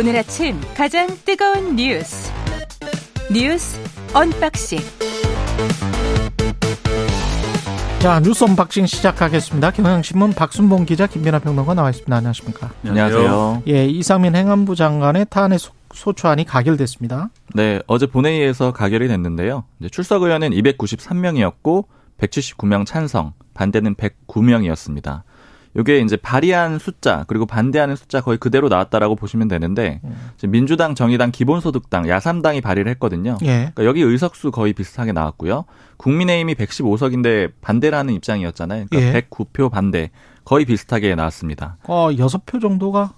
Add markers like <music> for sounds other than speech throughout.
오늘 아침 가장 뜨거운 뉴스 뉴스 언박싱 자 뉴스 언박싱 시작하겠습니다. 경향신문 박순봉 기자 김민아 평론가 나와 있습니다. 안녕하십니까? 안녕하세요. 예, 이상민 행안부 장관의 탄핵 소추안이 가결됐습니다. 네, 어제 본회의에서 가결이 됐는데요. 출석 의원은 293명이었고 179명 찬성, 반대는 109명이었습니다. 요게 이제 발의한 숫자 그리고 반대하는 숫자 거의 그대로 나왔다라고 보시면 되는데 음. 민주당, 정의당, 기본소득당, 야삼당이 발의를 했거든요. 예. 그러니까 여기 의석수 거의 비슷하게 나왔고요. 국민의힘이 115석인데 반대라는 입장이었잖아요. 그러니까 예. 109표 반대 거의 비슷하게 나왔습니다. 어, 6표 정도가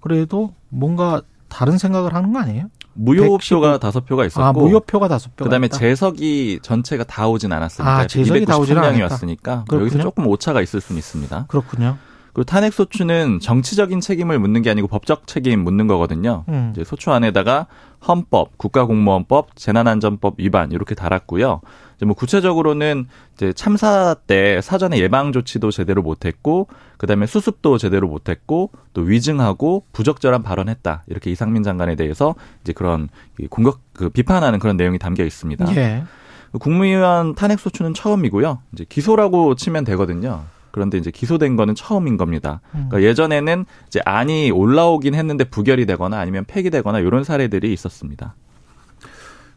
그래도 뭔가 다른 생각을 하는 거 아니에요? 무효표가 다섯 표가 있었고 아, 무효표가 다섯 표. 그다음에 재석이 전체가 다 오진 않았습니다. 아, 재석이 다 오진 않았다. 왔으니까 그렇군요? 여기서 조금 오차가 있을 수는 있습니다. 그렇군요. 그리고 탄핵 소추는 정치적인 책임을 묻는 게 아니고 법적 책임 묻는 거거든요. 음. 이제 소추 안에다가 헌법, 국가공무원법, 재난안전법 위반 이렇게 달았고요. 이제 뭐 구체적으로는 이제 참사 때 사전에 예방 조치도 제대로 못했고, 그다음에 수습도 제대로 못했고, 또 위증하고 부적절한 발언했다 이렇게 이상민 장관에 대해서 이제 그런 공격 그 비판하는 그런 내용이 담겨 있습니다. 예. 국무위원 탄핵 소추는 처음이고요. 이제 기소라고 치면 되거든요. 그런데 이제 기소된 거는 처음인 겁니다. 그러니까 음. 예전에는 이제 안이 올라오긴 했는데 부결이 되거나 아니면 폐기되거나 이런 사례들이 있었습니다.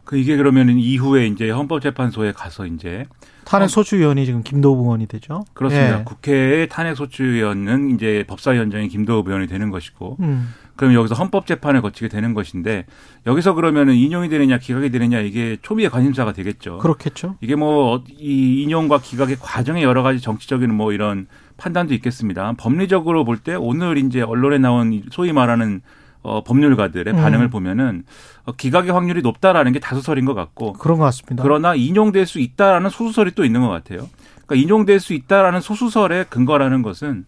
그 이게 그러면 이후에 이제 헌법재판소에 가서 이제 탄핵 소추위원이 지금 김도우 의원이 되죠. 그렇습니다. 예. 국회의 탄핵 소추위원은 이제 법사위원장이 김도우 의원이 되는 것이고 음. 그럼 여기서 헌법 재판을 거치게 되는 것인데 여기서 그러면은 인용이 되느냐 기각이 되느냐 이게 초미의 관심사가 되겠죠. 그렇겠죠. 이게 뭐 이 인용과 기각의 과정에 여러 가지 정치적인 뭐 이런 판단도 있겠습니다. 법리적으로 볼 때 오늘 이제 언론에 나온 소위 말하는 어, 법률가들의 음. 반응을 보면은 어, 기각의 확률이 높다라는 게 다수설인 것 같고 그런 것 같습니다. 그러나 인용될 수 있다라는 소수설이 또 있는 것 같아요. 그러니까 인용될 수 있다라는 소수설의 근거라는 것은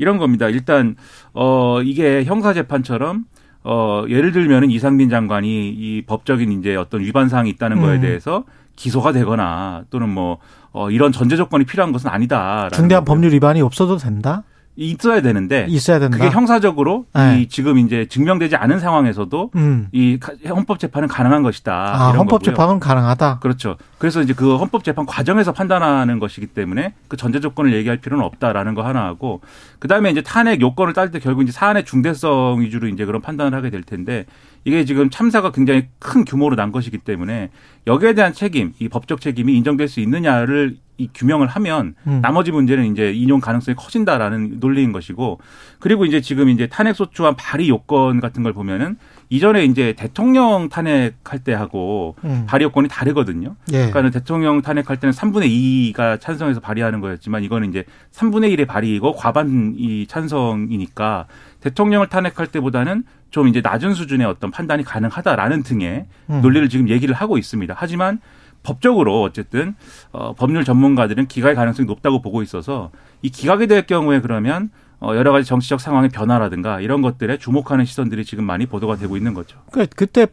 이런 겁니다. 일단 어 이게 형사 재판처럼 어 예를 들면은 이상민 장관이 이 법적인 이제 어떤 위반 사항이 있다는 거에 음. 대해서 기소가 되거나 또는 뭐 어, 이런 전제 조건이 필요한 것은 아니다. 중대한 법률 위반이 없어도 된다? 있어야 되는데 있어야 된다. 그게 형사적으로 네. 이 지금 이제 증명되지 않은 상황에서도 음. 이 헌법 재판은 가능한 것이다. 아, 헌법 재판은 가능하다. 그렇죠. 그래서 이제 그 헌법 재판 과정에서 판단하는 것이기 때문에 그 전제 조건을 얘기할 필요는 없다라는 거 하나 하고 그다음에 이제 탄핵 요건을 딸때 결국 이제 사안의 중대성 위주로 이제 그런 판단을 하게 될 텐데 이게 지금 참사가 굉장히 큰 규모로 난 것이기 때문에 여기에 대한 책임, 이 법적 책임이 인정될 수 있느냐를 이 규명을 하면 음. 나머지 문제는 이제 인용 가능성이 커진다라는 논리인 것이고 그리고 이제 지금 이제 탄핵 소추안 발의 요건 같은 걸 보면은 이전에 이제 대통령 탄핵할 때 하고 음. 발의 요건이 다르거든요. 예. 그러니까 대통령 탄핵할 때는 3분의 2가 찬성해서 발의하는 거였지만 이거는 이제 3분의 1의 발의이고 과반이 찬성이니까 대통령을 탄핵할 때보다는 좀 이제 낮은 수준의 어떤 판단이 가능하다라는 등의 음. 논리를 지금 얘기를 하고 있습니다. 하지만 법적으로 어쨌든 어, 법률 전문가들은 기각의 가능성이 높다고 보고 있어서 이 기각이 될 경우에 그러면 어, 여러 가지 정치적 상황의 변화라든가 이런 것들에 주목하는 시선들이 지금 많이 보도가 되고 있는 거죠. 그러니까 그때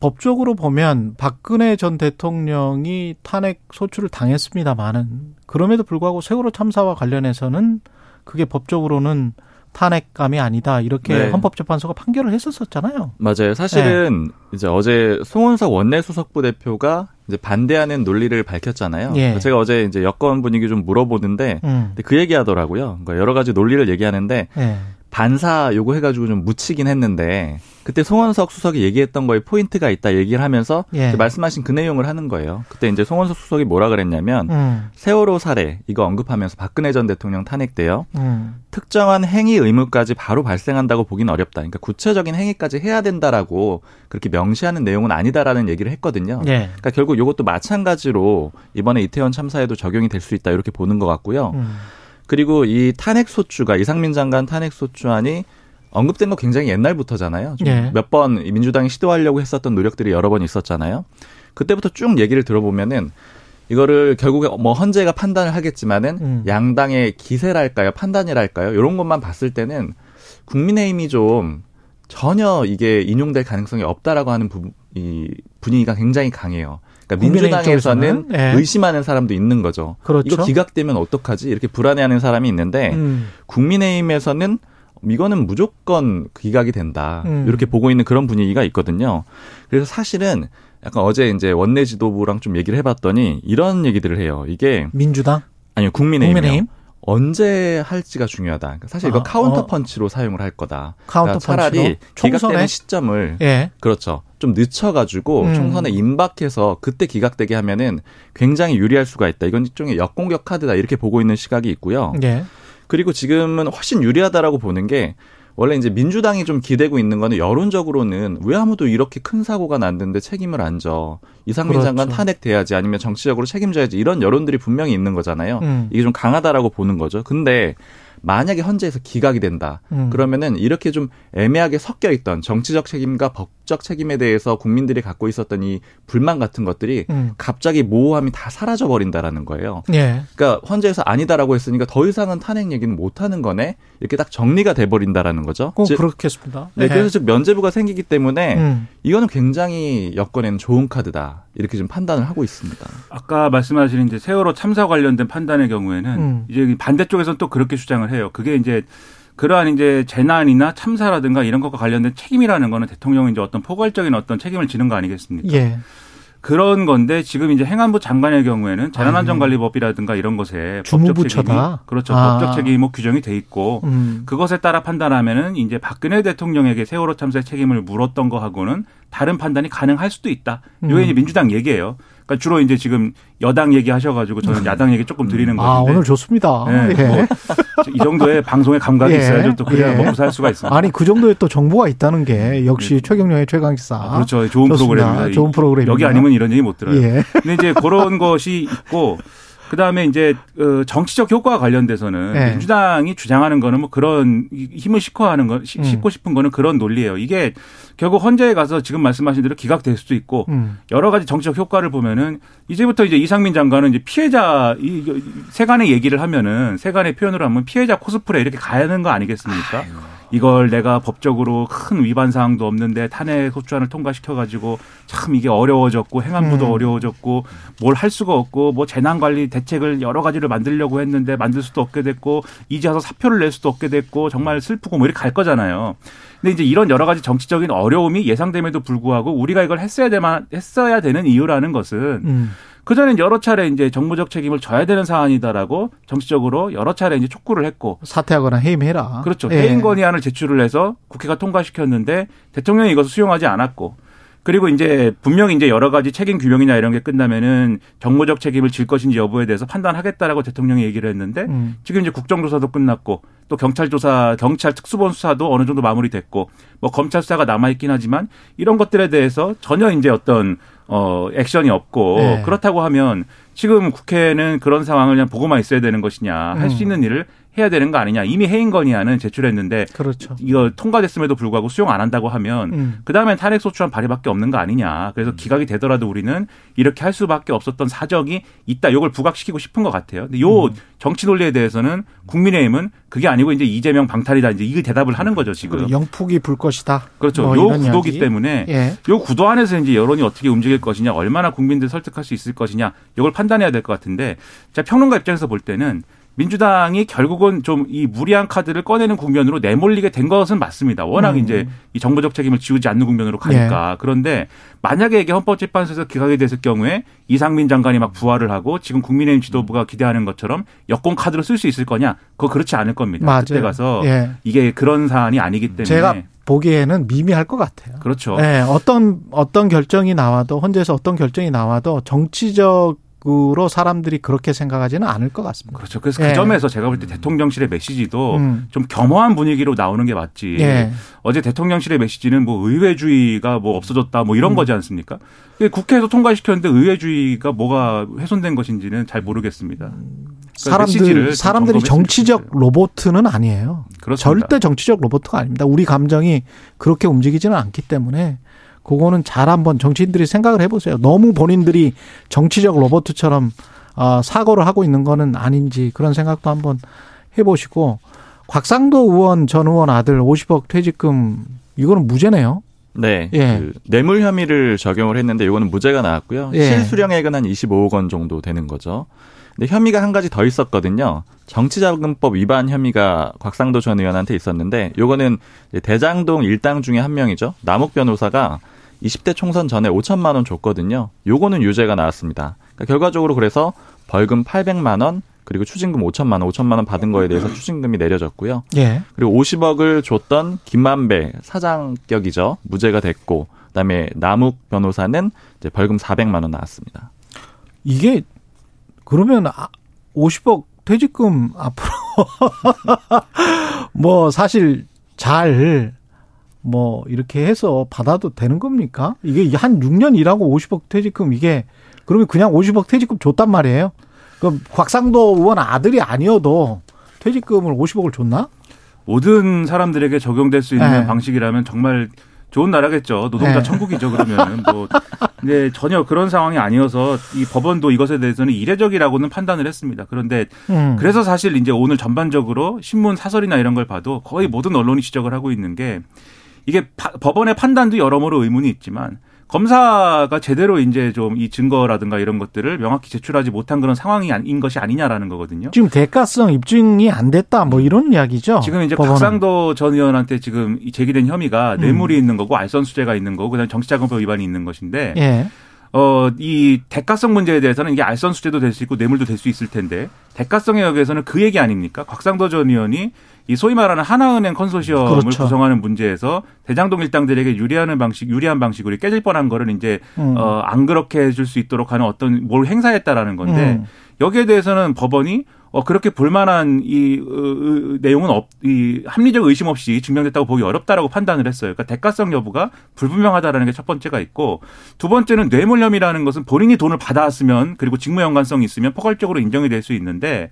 법적으로 보면 박근혜 전 대통령이 탄핵 소추를 당했습니다만은 그럼에도 불구하고 세월호 참사와 관련해서는 그게 법적으로는 탄핵감이 아니다 이렇게 네. 헌법재판소가 판결을 했었었잖아요. 맞아요. 사실은 네. 이제 어제 송원석 원내수석부 대표가 이제 반대하는 논리를 밝혔잖아요. 예. 제가 어제 이제 여권 분위기 좀 물어보는데 음. 그 얘기하더라고요. 그러니까 여러 가지 논리를 얘기하는데 예. 반사 요거 해가지고 좀 묻히긴 했는데 그때 송원석 수석이 얘기했던 거에 포인트가 있다 얘기를 하면서 예. 말씀하신 그 내용을 하는 거예요. 그때 이제 송원석 수석이 뭐라 그랬냐면 음. 세월호 사례 이거 언급하면서 박근혜 전 대통령 탄핵돼요. 음. 특정한 행위 의무까지 바로 발생한다고 보기는 어렵다. 그러니까 구체적인 행위까지 해야 된다라고 그렇게 명시하는 내용은 아니다라는 얘기를 했거든요. 예. 그러니까 결국 이것도 마찬가지로 이번에 이태원 참사에도 적용이 될 수 있다 이렇게 보는 것 같고요. 음. 그리고 이 탄핵 소추가 이상민 장관 탄핵 소추안이 언급된 거 굉장히 옛날부터잖아요. 네. 몇번 민주당이 시도하려고 했었던 노력들이 여러 번 있었잖아요. 그때부터 쭉 얘기를 들어보면은 이거를 결국에 뭐 헌재가 판단을 하겠지만은 음. 양당의 기세랄까요, 판단이랄까요, 이런 것만 봤을 때는 국민의힘이 좀 전혀 이게 인용될 가능성이 없다라고 하는 부, 이 분위기가 굉장히 강해요. 그러니까 민주당에서는 네. 의심하는 사람도 있는 거죠. 그렇죠. 이거 기각되면 어떡하지? 이렇게 불안해하는 사람이 있는데 음. 국민의힘에서는 이거는 무조건 기각이 된다. 음. 이렇게 보고 있는 그런 분위기가 있거든요. 그래서 사실은 약간 어제 이제 원내 지도부랑 좀 얘기를 해봤더니 이런 얘기들을 해요. 이게 민주당 아니요 국민의힘. 국민의힘? 언제 할지가 중요하다. 그러니까 사실 이거 아, 카운터 어. 펀치로 사용을 할 거다. 카운터 그러니까 차라리 기각되는 시점을 예. 그렇죠. 좀 늦춰가지고 음. 총선에 임박해서 그때 기각되게 하면은 굉장히 유리할 수가 있다. 이건 일종의 역공격 카드다 이렇게 보고 있는 시각이 있고요. 예. 그리고 지금은 훨씬 유리하다라고 보는 게 원래 이제 민주당이 좀 기대고 있는 거는 여론적으로는 왜 아무도 이렇게 큰 사고가 났는데 책임을 안 져. 이상민 그렇죠. 장관 탄핵돼야지 아니면 정치적으로 책임져야지 이런 여론들이 분명히 있는 거잖아요. 음. 이게 좀 강하다라고 보는 거죠. 근데 만약에 헌재에서 기각이 된다. 음. 그러면은 이렇게 좀 애매하게 섞여 있던 정치적 책임과 법 적 책임에 대해서 국민들이 갖고 있었던 이 불만 같은 것들이 음. 갑자기 모호함이 다 사라져 버린다라는 거예요. 예. 그러니까 헌재에서 아니다라고 했으니까 더 이상은 탄핵 얘기는 못 하는 거네. 이렇게 딱 정리가 돼 버린다라는 거죠. 꼭 그렇겠습니다. 네, 네, 그래서 즉 면제부가 생기기 때문에 음. 이거는 굉장히 여권에는 좋은 카드다. 이렇게 좀 판단을 하고 있습니다. 아까 말씀하신 이제 세월호 참사 관련된 판단의 경우에는 음. 이제 반대쪽에서는 또 그렇게 주장을 해요. 그게 이제 그러한 이제 재난이나 참사라든가 이런 것과 관련된 책임이라는 거는 대통령이 이제 어떤 포괄적인 어떤 책임을 지는 거 아니겠습니까? 예. 그런 건데 지금 이제 행안부 장관의 경우에는 재난안전관리법이라든가 이런 것에 법적 책임이 그렇죠 아. 법적 책임이 뭐 규정이 돼 있고 음. 그것에 따라 판단하면은 이제 박근혜 대통령에게 세월호 참사의 책임을 물었던 거하고는 다른 판단이 가능할 수도 있다. 음. 요게 이제 민주당 얘기예요. 그러니까 주로 이제 지금 여당 얘기하셔가지고 저는 음. 야당 얘기 조금 드리는 아, 건데. 아 오늘 좋습니다. 네, 예. 뭐 이 정도의 방송의 감각이 예. 있어야죠. 또 그래야 예. 먹고 살 수가 있습니다. 아니 그 정도의 또 정보가 있다는 게 역시 예. 최경영의 최강기사. 아, 그렇죠. 좋은 프로그램입니다. 좋은 프로그램. 여기 아니면 이런 얘기 못 들어요. 예. 근데 이제 그런 것이 있고 그 다음에 이제 어, 정치적 효과와 관련돼서는 네. 민주당이 주장하는 거는 뭐 그런 힘을 싣고하는 거, 싣고 음. 싶은 거는 그런 논리예요. 이게 결국 헌재에 가서 지금 말씀하신 대로 기각될 수도 있고 음. 여러 가지 정치적 효과를 보면은 이제부터 이제 이상민 장관은 이제 피해자 이 세간의 얘기를 하면은 세간의 표현으로 하면 피해자 코스프레 이렇게 가는 거 아니겠습니까? 아이고. 이걸 내가 법적으로 큰 위반 사항도 없는데 탄핵 소추안을 통과시켜 가지고 참 이게 어려워졌고 행안부도 음. 어려워졌고 뭘 할 수가 없고 뭐 재난 관리 대책을 여러 가지를 만들려고 했는데 만들 수도 없게 됐고 이제 와서 사표를 낼 수도 없게 됐고 정말 슬프고 뭐 이렇게 갈 거잖아요. 근데 이제 이런 여러 가지 정치적인 어려움이 예상됨에도 불구하고 우리가 이걸 했어야 되만 했어야 되는 이유라는 것은 음. 그전엔 여러 차례 이제 정부적 책임을 져야 되는 사안이다라고 정치적으로 여러 차례 이제 촉구를 했고 사퇴하거나 해임해라. 그렇죠. 예. 해임 건의안을 제출을 해서 국회가 통과시켰는데 대통령이 이것을 수용하지 않았고 그리고 이제 분명히 이제 여러 가지 책임 규명이나 이런 게 끝나면은 정무적 책임을 질 것인지 여부에 대해서 판단하겠다라고 대통령이 얘기를 했는데 음. 지금 이제 국정조사도 끝났고 또 경찰 조사, 경찰 특수본 수사도 어느 정도 마무리됐고 뭐 검찰 수사가 남아 있긴 하지만 이런 것들에 대해서 전혀 이제 어떤 어 액션이 없고 네. 그렇다고 하면 지금 국회는 그런 상황을 그냥 보고만 있어야 되는 것이냐 음. 할수 있는 일을 해야 되는 거 아니냐. 이미 해임 건의안은 제출했는데 그렇죠. 이거 통과됐음에도 불구하고 수용 안 한다고 하면 음. 그다음엔 탄핵 소추안 발의밖에 없는 거 아니냐. 그래서 음. 기각이 되더라도 우리는 이렇게 할 수밖에 없었던 사정이 있다. 요걸 부각시키고 싶은 것 같아요. 근데 요 음. 정치 논리에 대해서는 국민의힘은 그게 아니고 이제 이재명 방탈이다. 이제 이 대답을 하는 거죠, 지금. 영풍이 불 것이다. 그렇죠. 뭐 요 구도기 이야기. 때문에 예. 요 구도 안에서 이제 여론이 어떻게 움직일 것이냐, 얼마나 국민들 설득할 수 있을 것이냐, 이걸 판단해야 될 것 같은데 자, 평론가 입장에서 볼 때는 민주당이 결국은 좀 이 무리한 카드를 꺼내는 국면으로 내몰리게 된 것은 맞습니다. 워낙 음. 이제 이 정부적 책임을 지우지 않는 국면으로 가니까. 네. 그런데 만약에 이게 헌법재판소에서 기각이 됐을 경우에 이상민 장관이 막 부활을 하고 지금 국민의힘 지도부가 기대하는 것처럼 여권 카드를 쓸수 있을 거냐? 그거 그렇지 않을 겁니다. 맞아요. 그때 가서 예. 이게 그런 사안이 아니기 때문에 제가 보기에는 미미할 것 같아요. 그렇죠. 네, 어떤 어떤 결정이 나와도 헌재에서 어떤 결정이 나와도 정치적 으로 사람들이 그렇게 생각하지는 않을 것 같습니다. 그렇죠. 그래서 그 예. 점에서 제가 볼 때 대통령실의 메시지도 음. 좀 겸허한 분위기로 나오는 게 맞지. 예. 어제 대통령실의 메시지는 뭐 의회주의가 뭐 없어졌다 뭐 이런 음. 거지 않습니까? 국회에서 통과시켰는데 의회주의가 뭐가 훼손된 것인지는 잘 모르겠습니다. 그러니까 사람들 사람들이 정치적 로봇은 아니에요. 그렇습니다. 절대 정치적 로봇가 아닙니다. 우리 감정이 그렇게 움직이지는 않기 때문에 그거는 잘 한번 정치인들이 생각을 해보세요. 너무 본인들이 정치적 로버트처럼 어, 사고를 하고 있는 거는 아닌지 그런 생각도 한번 해보시고 곽상도 의원 전 의원 아들 50억 퇴직금 이거는 무죄네요. 네. 예. 그 뇌물 혐의를 적용을 했는데 이거는 무죄가 나왔고요. 예. 실수령액은 한 25억 원 정도 되는 거죠. 근데 혐의가 한 가지 더 있었거든요. 정치자금법 위반 혐의가 곽상도 전 의원한테 있었는데 요거는 대장동 일당 중에 한 명이죠. 남욱 변호사가 20대 총선 전에 5천만 원 줬거든요. 요거는 유죄가 나왔습니다. 그러니까 결과적으로 그래서 벌금 800만 원 그리고 추징금 5천만 원, 5천만 원 받은 거에 대해서 추징금이 내려졌고요. 예. 그리고 50억을 줬던 김만배 사장격이죠. 무죄가 됐고 그다음에 남욱 변호사는 이제 벌금 400만 원 나왔습니다. 이게 그러면 50억 아, 퇴직금 앞으로 <laughs> 뭐 사실 잘 뭐 이렇게 해서 받아도 되는 겁니까? 이게 한 6년 일하고 50억 퇴직금 이게 그러면 그냥 50억 퇴직금 줬단 말이에요? 그럼 곽상도 의원 아들이 아니어도 퇴직금을 50억을 줬나? 모든 사람들에게 적용될 수 있는 네. 방식이라면 정말 좋은 나라겠죠. 노동자 네. 천국이죠. 그러면은 뭐 근데 전혀 그런 상황이 아니어서 이 법원도 이것에 대해서는 이례적이라고는 판단을 했습니다. 그런데 음. 그래서 사실 이제 오늘 전반적으로 신문 사설이나 이런 걸 봐도 거의 모든 언론이 지적을 하고 있는 게 이게 파, 법원의 판단도 여러모로 의문이 있지만 검사가 제대로 이제 좀 이 증거라든가 이런 것들을 명확히 제출하지 못한 그런 상황인 것이 아니냐라는 거거든요. 지금 대가성 입증이 안 됐다 뭐 이런 이야기죠. 지금 이제 법원은. 박상도 전 의원한테 지금 제기된 혐의가 음. 뇌물이 있는 거고 알선수재가 있는 거고 그다음에 정치자금법 위반이 있는 것인데 예. 어, 이 대가성 문제에 대해서는 이게 알선 수재도 될 수 있고 뇌물도 될 수 있을 텐데 대가성에 여기에서는 그 얘기 아닙니까? 곽상도 전 의원이 이 소위 말하는 하나은행 컨소시엄을 그렇죠. 구성하는 문제에서 대장동 일당들에게 유리하는 방식, 유리한 방식으로 깨질 뻔한 거를 이제 음. 어, 안 그렇게 해줄 수 있도록 하는 어떤 뭘 행사했다라는 건데 음. 여기에 대해서는 법원이 어, 그렇게 볼만한 이, 어, 어, 내용은 없, 이 합리적 의심 없이 증명됐다고 보기 어렵다라고 판단을 했어요. 그러니까 대가성 여부가 불분명하다라는 게 첫 번째가 있고 두 번째는 뇌물혐의라는 것은 본인이 돈을 받아왔으면 그리고 직무 연관성이 있으면 포괄적으로 인정이 될 수 있는데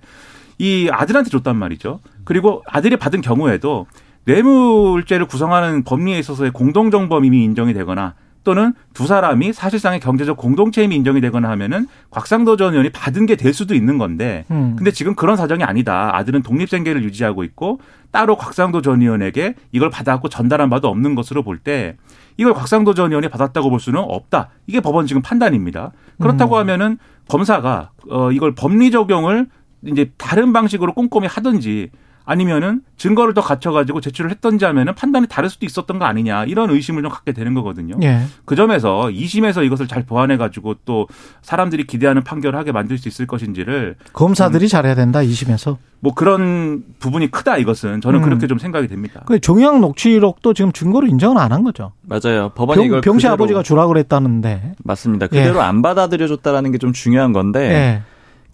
이 아들한테 줬단 말이죠. 그리고 아들이 받은 경우에도 뇌물죄를 구성하는 법리에 있어서의 공동정범임이 인정이 되거나 또는 두 사람이 사실상의 경제적 공동체임이 인정이 되거나 하면은 곽상도 전 의원이 받은 게 될 수도 있는 건데 음. 근데 지금 그런 사정이 아니다. 아들은 독립생계를 유지하고 있고 따로 곽상도 전 의원에게 이걸 받아갖고 전달한 바도 없는 것으로 볼 때 이걸 곽상도 전 의원이 받았다고 볼 수는 없다. 이게 법원 지금 판단입니다. 그렇다고 음. 하면은 검사가 어 이걸 법리 적용을 이제 다른 방식으로 꼼꼼히 하든지 아니면은 증거를 더 갖춰가지고 제출을 했던지 하면은 판단이 다를 수도 있었던 거 아니냐 이런 의심을 좀 갖게 되는 거거든요. 예. 그 점에서 2심에서 이것을 잘 보완해가지고 또 사람들이 기대하는 판결을 하게 만들 수 있을 것인지를 검사들이 음, 잘해야 된다 2심에서. 뭐 그런 부분이 크다 이것은 저는 음. 그렇게 좀 생각이 됩니다. 그 종양 녹취록도 지금 증거로 인정을 안 한 거죠. 맞아요. 법원이 병, 이걸 병씨 아버지가 주라 그랬다는데. 맞습니다. 그대로 예. 안 받아들여줬다라는 게 좀 중요한 건데. 예.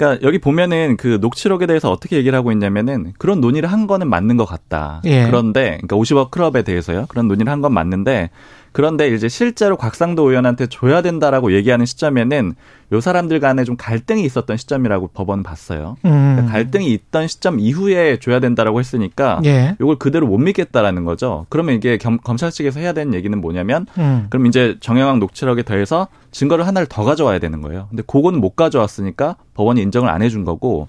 그러니까 여기 보면은 그 녹취록에 대해서 어떻게 얘기를 하고 있냐면은 그런 논의를 한 거는 맞는 것 같다. 예. 그런데 그러니까 50억 클럽에 대해서요. 그런 논의를 한 건 맞는데 그런데 이제 실제로 곽상도 의원한테 줘야 된다라고 얘기하는 시점에는 요 사람들 간에 좀 갈등이 있었던 시점이라고 법원 봤어요. 음. 그러니까 갈등이 있던 시점 이후에 줘야 된다라고 했으니까 예. 요걸 그대로 못 믿겠다라는 거죠. 그러면 이게 겸, 검찰 측에서 해야 되는 얘기는 뭐냐면 음. 그럼 이제 정영학 녹취록에 더해서 증거를 하나를 더 가져와야 되는 거예요. 근데 그거는 못 가져왔으니까 법원이 인정을 안 해준 거고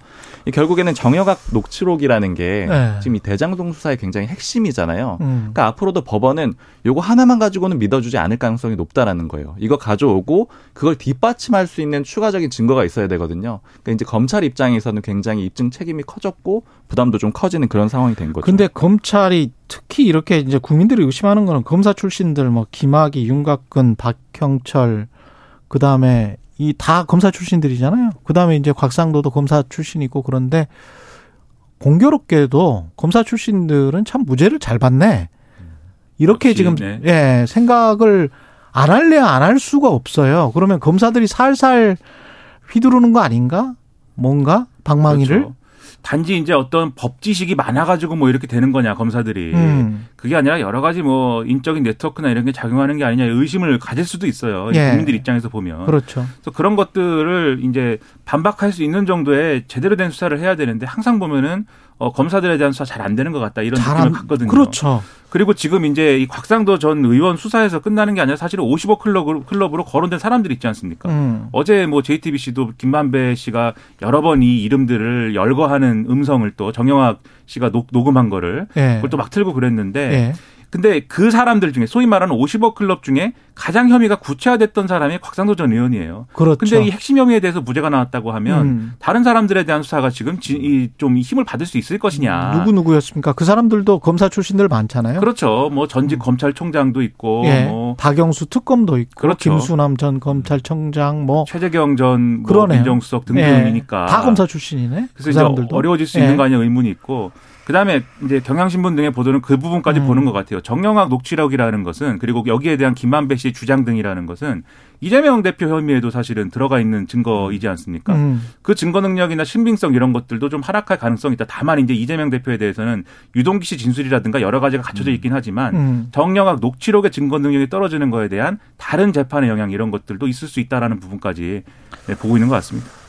결국에는 정여각 녹취록이라는 게 네. 지금 이 대장동 수사의 굉장히 핵심이잖아요. 음. 그러니까 앞으로도 법원은 요거 하나만 가지고는 믿어주지 않을 가능성이 높다라는 거예요. 이거 가져오고 그걸 뒷받침할 수 있는 추가적인 증거가 있어야 되거든요. 그러니까 이제 검찰 입장에서는 굉장히 입증 책임이 커졌고 부담도 좀 커지는 그런 상황이 된 거죠. 근데 검찰이 특히 이렇게 이제 국민들이 의심하는 거는 검사 출신들 뭐 김학의, 윤곽근, 박형철 그다음에 이 다 검사 출신들이잖아요. 그다음에 이제 곽상도도 검사 출신이고 그런데 공교롭게도 검사 출신들은 참 무죄를 잘 받네. 이렇게 역시, 지금 네. 예, 생각을 안 할래야 안 할 수가 없어요. 그러면 검사들이 살살 휘두르는 거 아닌가? 뭔가 방망이를 그렇죠. 단지 이제 어떤 법 지식이 많아가지고 뭐 이렇게 되는 거냐 검사들이 음. 그게 아니라 여러 가지 뭐 인적인 네트워크나 이런 게 작용하는 게 아니냐 의심을 가질 수도 있어요 예. 국민들 입장에서 보면 그렇죠. 그래서 그런 것들을 이제 반박할 수 있는 정도의 제대로 된 수사를 해야 되는데 항상 보면은 어, 검사들에 대한 수사 잘 안 되는 것 같다 이런 느낌을 안, 받거든요. 그렇죠. 그리고 지금 이제 이 곽상도 전 의원 수사에서 끝나는 게 아니라 사실은 50억 클럽으로, 클럽으로 거론된 사람들이 있지 않습니까? 음. 어제 뭐 JTBC도 김만배 씨가 여러 번 이 이름들을 열거하는 음성을 또 정영학 씨가 녹, 녹음한 거를 예. 그걸 또 막 틀고 그랬는데 예. 근데 그 사람들 중에 소위 말하는 50억 클럽 중에 가장 혐의가 구체화됐던 사람이 곽상도 전 의원이에요. 그렇죠. 근데 이 핵심 혐의에 대해서 무죄가 나왔다고 하면 음. 다른 사람들에 대한 수사가 지금 좀 힘을 받을 수 있을 것이냐. 누구 누구였습니까? 그 사람들도 검사 출신들 많잖아요. 그렇죠. 뭐 전직 음. 검찰총장도 있고, 예. 뭐 박영수 특검도 있고, 그렇죠. 김수남 전 검찰총장, 뭐 최재경 전 뭐 민정수석 등등이니까 예. 다 검사 출신이네. 그래서 그 사람들도 어려워질 수 있는 예. 거 아니냐 의문이 있고. 그다음에 이제 경향신문 등의 보도는 그 부분까지 음. 보는 것 같아요. 정영학 녹취록이라는 것은 그리고 여기에 대한 김만배 씨의 주장 등이라는 것은 이재명 대표 혐의에도 사실은 들어가 있는 증거이지 않습니까? 음. 그 증거 능력이나 신빙성 이런 것들도 좀 하락할 가능성이 있다. 다만 이제 이재명 대표에 대해서는 유동기 씨 진술이라든가 여러 가지가 갖춰져 음. 있긴 하지만 음. 정영학 녹취록의 증거 능력이 떨어지는 거에 대한 다른 재판의 영향 이런 것들도 있을 수 있다라는 부분까지 네, 보고 있는 것 같습니다.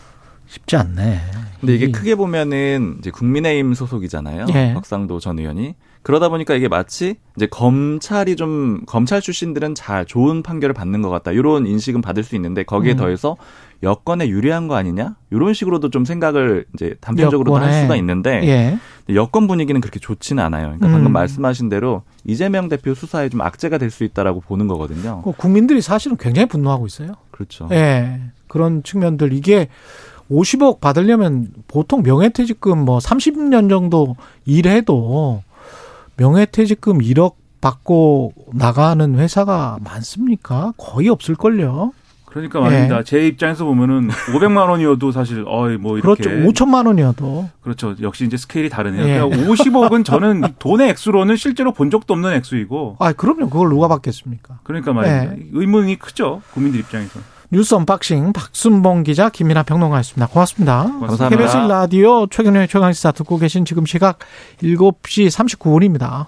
쉽지 않네. 근데 이게 크게 보면은 이제 국민의힘 소속이잖아요. 예. 박상도 전 의원이. 그러다 보니까 이게 마치 이제 검찰이 좀 검찰 출신들은 잘 좋은 판결을 받는 것 같다. 이런 인식은 받을 수 있는데 거기에 음. 더해서 여건에 유리한 거 아니냐? 이런 식으로도 좀 생각을 이제 단편적으로도 할 수가 있는데 예. 여건 분위기는 그렇게 좋지는 않아요. 그러니까 방금 음. 말씀하신 대로 이재명 대표 수사에 좀 악재가 될 수 있다라고 보는 거거든요. 국민들이 사실은 굉장히 분노하고 있어요. 그렇죠. 예. 그런 측면들 이게 50억 받으려면 보통 명예퇴직금 뭐 30년 정도 일해도 명예퇴직금 1억 받고 나가는 회사가 많습니까? 거의 없을걸요. 그러니까 말입니다. 예. 제 입장에서 보면은 500만 원이어도 사실 어이 뭐 이렇게 그렇죠. 5천만 원이어도 그렇죠. 역시 이제 스케일이 다르네요. 예. 그러니까 50억은 저는 돈의 액수로는 실제로 본 적도 없는 액수이고. 아, 그럼요. 그걸 누가 받겠습니까? 그러니까 말입니다. 예. 의문이 크죠. 국민들 입장에서. 뉴스 언박싱 박순봉 기자 김민아 평론가였습니다. 고맙습니다. 감사합니다. KBS 라디오 최경영의 최강시사 듣고 계신 지금 시각 7시 39분입니다.